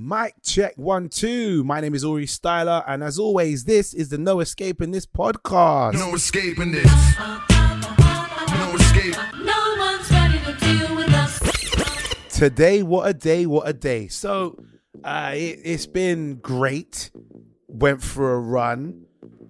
Mic check one, two. My name is Aurie Styla, and as always, this is the No Escape in This podcast. No escaping this. No escape. No one's ready to deal with us. Today, what a day, what a day. So, uh, it, it's been great. Went for a run,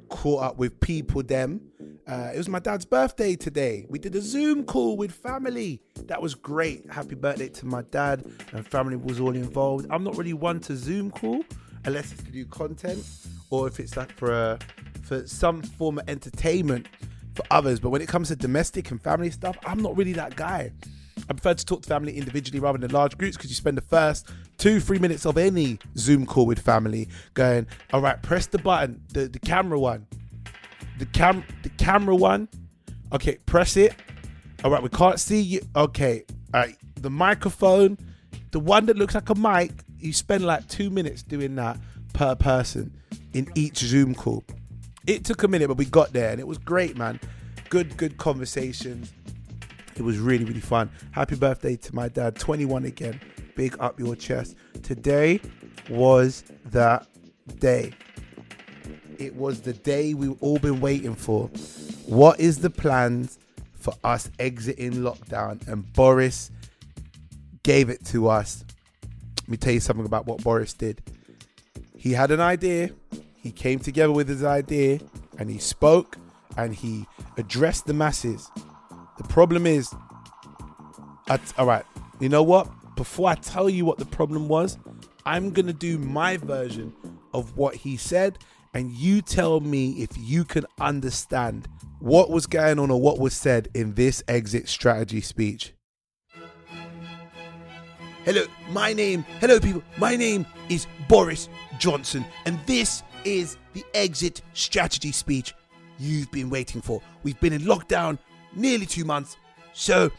caught up with people, them. Uh, it was my dad's birthday today. We did a Zoom call with family. That was great. Happy birthday to my dad, and family was all involved. I'm not really one to Zoom call unless it's to do content or if it's like for a, for some form of entertainment for others. But when it comes to domestic and family stuff, I'm not really that guy. I prefer to talk to family individually rather than large groups because you spend the first two, three minutes of any Zoom call with family going, all right, press the button, the, the camera one. The cam the camera one. Okay, press it. All right, we can't see you. Okay, all right, the microphone, the one that looks like a mic, you spend like two minutes doing that per person in each Zoom call. It took a minute, but we got there and it was great, man. Good, good conversations. It was really, really fun. Happy birthday to my dad, 21 again. Big up your chest. Today was that day. It was the day we've all been waiting for. What is the plans for us exiting lockdown? And Boris gave it to us. Let me tell you something about what Boris did. He had an idea, he came together with his idea, and he spoke and he addressed the masses. The problem is, all right, you know what? Before I tell you what the problem was, I'm going to do my version of what he said, and you tell me if you can understand what was going on or what was said in this exit strategy speech. Hello, my name, hello people, my name is Boris Johnson, and this is the exit strategy speech you've been waiting for. We've been in lockdown nearly two months, so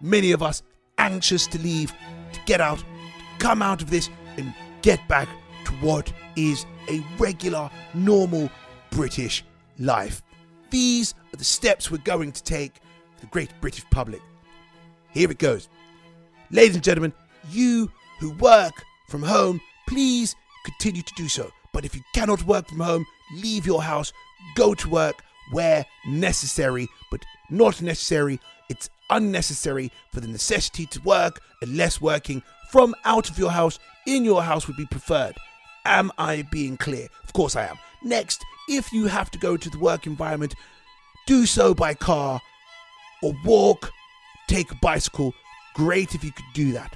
many of us anxious to leave, to get out, to come out of this and get back to what is a regular, normal British life. These are the steps we're going to take for the great British public. Here it goes. Ladies and gentlemen, you who work from home, please continue to do so. But if you cannot work from home, leave your house, go to work where necessary, but not necessary. It's unnecessary for the necessity to work unless working from out of your house in your house would be preferred. Am I being clear? Of course I am. Next, if you have to go to the work environment, do so by car or walk, take a bicycle. Great if you could do that.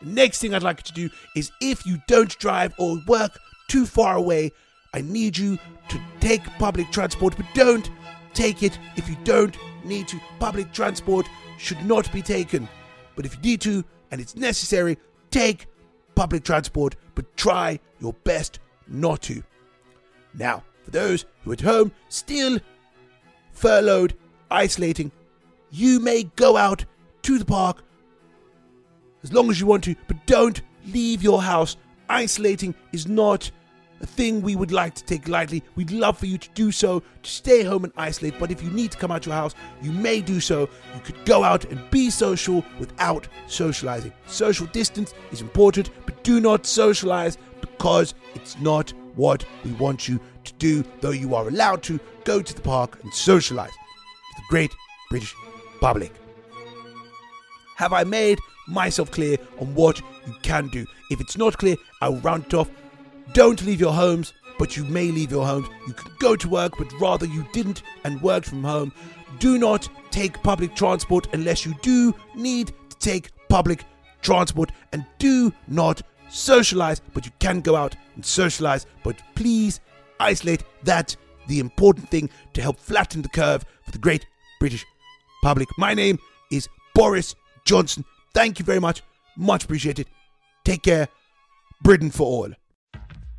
The next thing I'd like you to do is if you don't drive or work too far away, I need you to take public transport, but don't take it if you don't need to. Public transport should not be taken. But if you need to and it's necessary, take public transport, but try your best not to. Now, for those who are at home still furloughed, isolating, you may go out to the park as long as you want to, but don't leave your house. Isolating is not a thing we would like to take lightly. We'd love for you to do so, to stay home and isolate, but if you need to come out your house, you may do so. You could go out and be social without socializing. Social distance is important, do not socialize because it's not what we want you to do, though you are allowed to go to the park and socialize with the great British public. Have I made myself clear on what you can do? If it's not clear, I'll round it off. Don't leave your homes, but you may leave your homes. You can go to work, but rather you didn't and worked from home. Do not take public transport unless you do need to take public transport. And do not socialize, but you can go out and socialize. But please isolate. That's the important thing to help flatten the curve for the great British public. My name is Boris Johnson. Thank you very much. Much appreciated. Take care. Britain for all.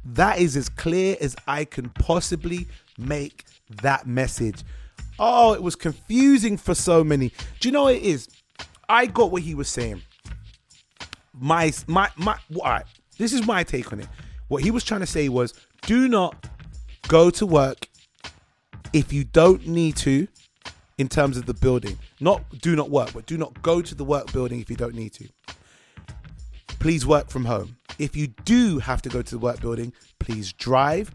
That is as clear as I can possibly make that message. Oh, it was confusing for so many. Do you know what it is? I got what he was saying. My my my all right. This is my take on it. What he was trying to say was do not go to work if you don't need to in terms of the building. Not do not work, but do not go to the work building if you don't need to. Please work from home. If you do have to go to the work building, please drive,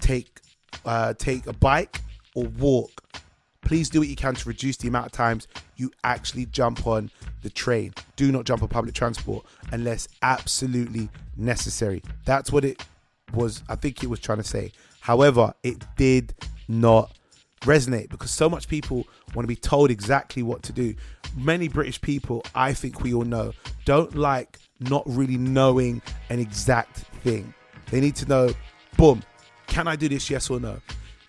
take uh, take a bike or walk. Please do what you can to reduce the amount of times you actually jump on the train. Do not jump on public transport unless absolutely necessary. That's what it was. I think it was trying to say. However, it did not resonate because so much people want to be told exactly what to do. Many British people, I think we all know, don't like not really knowing an exact thing. They need to know, boom, can I do this, yes or no?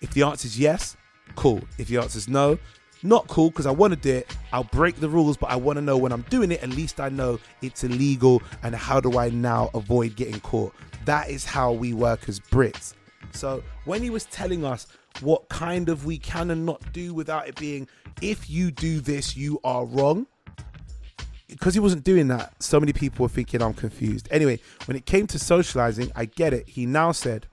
If the answer is yes, cool. If the answer is no, not cool because I want to do it. I'll break the rules, but I want to know when I'm doing it, at least I know it's illegal and how do I now avoid getting caught. That is how we work as Brits. So when he was telling us what kind of we can and not do without it being, if you do this, you are wrong, because he wasn't doing that, so many people were thinking I'm confused. Anyway, when it came to socializing, I get it. He now said,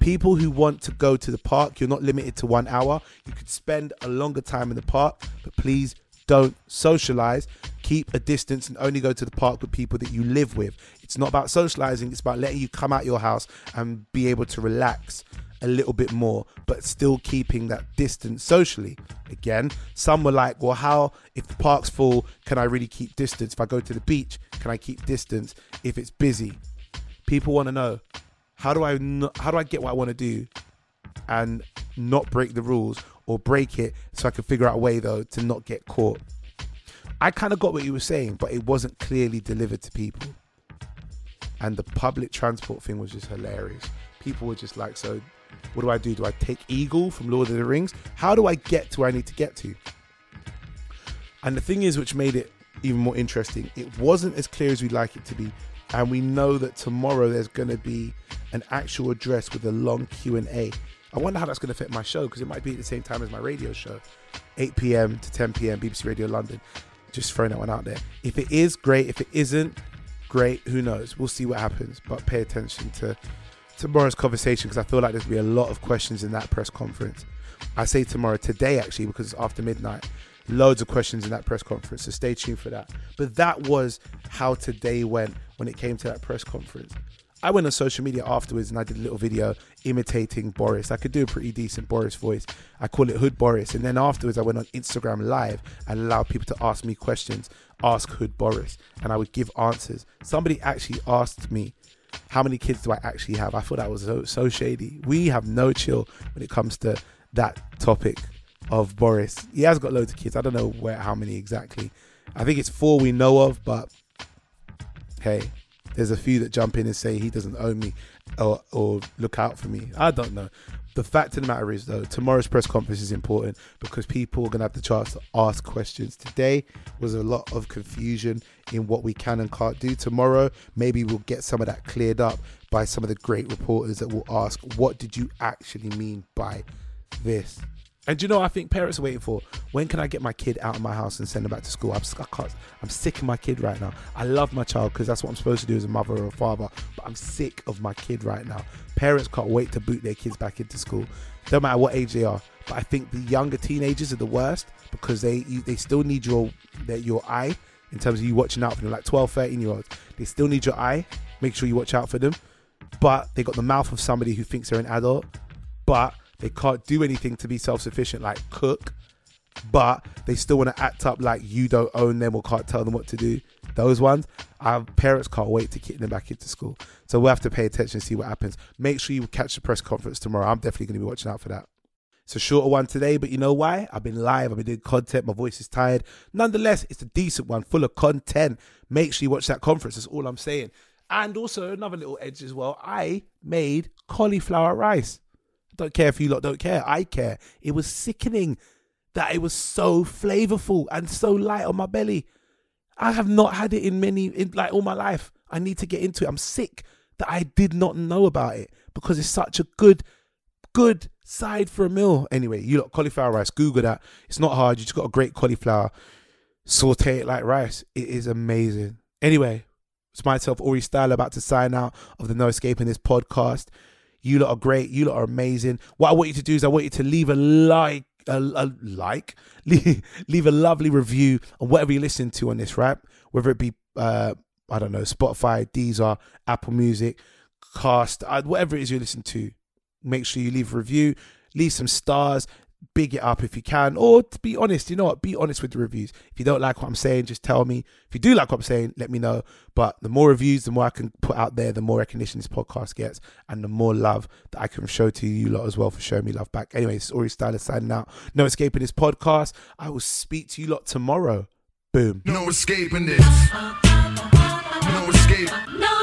people who want to go to the park, you're not limited to one hour. You could spend a longer time in the park, but please don't socialize. Keep a distance and only go to the park with people that you live with. It's not about socializing, it's about letting you come out your house and be able to relax a little bit more, but still keeping that distance socially. Again, some were like, well, how, if the park's full, can I really keep distance? If I go to the beach, can I keep distance if it's busy? People want to know, how do I, how do I get what I want to do and not break the rules or break it so I can figure out a way though to not get caught? I kind of got what you were saying, but it wasn't clearly delivered to people. And the public transport thing was just hilarious. People were just like, so what do I do? Do I take Eagle from Lord of the Rings? How do I get to where I need to get to? And the thing is, which made it even more interesting, it wasn't as clear as we'd like it to be. And we know that tomorrow there's going to be an actual address with a long Q and A. I wonder how that's going to fit my show because it might be at the same time as my radio show, 8 p.m. to 10 p.m. BBC Radio London. Just throwing that one out there. If it is great, if it isn't great, who knows? We'll see what happens. But pay attention to tomorrow's conversation because I feel like there's going to be a lot of questions in that press conference. I say tomorrow, today actually, because it's after midnight. Loads of questions in that press conference, so stay tuned for that. But that was how today went when it came to that press conference. I went on social media afterwards and I did a little video imitating Boris. I could do a pretty decent Boris voice. I call it Hood Boris. And then afterwards, I went on Instagram Live and allowed people to ask me questions, ask Hood Boris, and I would give answers. Somebody actually asked me, How many kids do I actually have? I thought that was so, so shady. We have no chill when it comes to that topic of Boris. He has got loads of kids. I don't know where how many exactly. I think it's four we know of, but hey, there's a few that jump in and say he doesn't own me or, or look out for me. I don't know. The fact of the matter is, though, tomorrow's press conference is important because people are going to have the chance to ask questions. Today was a lot of confusion in what we can and can't do. Tomorrow, maybe we'll get some of that cleared up by some of the great reporters that will ask, What did you actually mean by this? And you know, I think parents are waiting for when can I get my kid out of my house and send them back to school? I'm, I can't, I'm sick of my kid right now. I love my child because that's what I'm supposed to do as a mother or a father, but I'm sick of my kid right now. Parents can't wait to boot their kids back into school, no matter what age they are. But I think the younger teenagers are the worst because they you, they still need your their, your eye in terms of you watching out for them. Like 12, 13 year olds, they still need your eye. Make sure you watch out for them. But they got the mouth of somebody who thinks they're an adult, but they can't do anything to be self sufficient, like cook, but they still want to act up like you don't own them or can't tell them what to do. Those ones, our parents can't wait to kick them back into school. So we'll have to pay attention and see what happens. Make sure you catch the press conference tomorrow. I'm definitely going to be watching out for that. It's a shorter one today, but you know why? I've been live, I've been doing content, my voice is tired. Nonetheless, it's a decent one, full of content. Make sure you watch that conference, that's all I'm saying. And also, another little edge as well, I made cauliflower rice. Don't care if you lot don't care. I care. It was sickening that it was so flavorful and so light on my belly. I have not had it in many, in like all my life. I need to get into it. I'm sick that I did not know about it because it's such a good, good side for a meal. Anyway, you lot cauliflower rice. Google that. It's not hard. You just got a great cauliflower. Saute it like rice. It is amazing. Anyway, it's myself, Aurie Styla, about to sign out of the No Escaping This podcast. You lot are great. You lot are amazing. What I want you to do is I want you to leave a like, a, a like, leave, leave a lovely review on whatever you listen to on this, right? Whether it be uh, I don't know, Spotify, Deezer, Apple Music, Cast, uh, whatever it is you listen to. Make sure you leave a review, leave some stars, big it up if you can, or to be honest, you know what? Be honest with the reviews. If you don't like what I'm saying, just tell me. If you do like what I'm saying, let me know. But the more reviews, the more I can put out there, the more recognition this podcast gets, and the more love that I can show to you lot as well for showing me love back. Anyway, it's Aurie Styla signing out. No escaping this podcast. I will speak to you lot tomorrow. Boom. No escaping this. No escape. No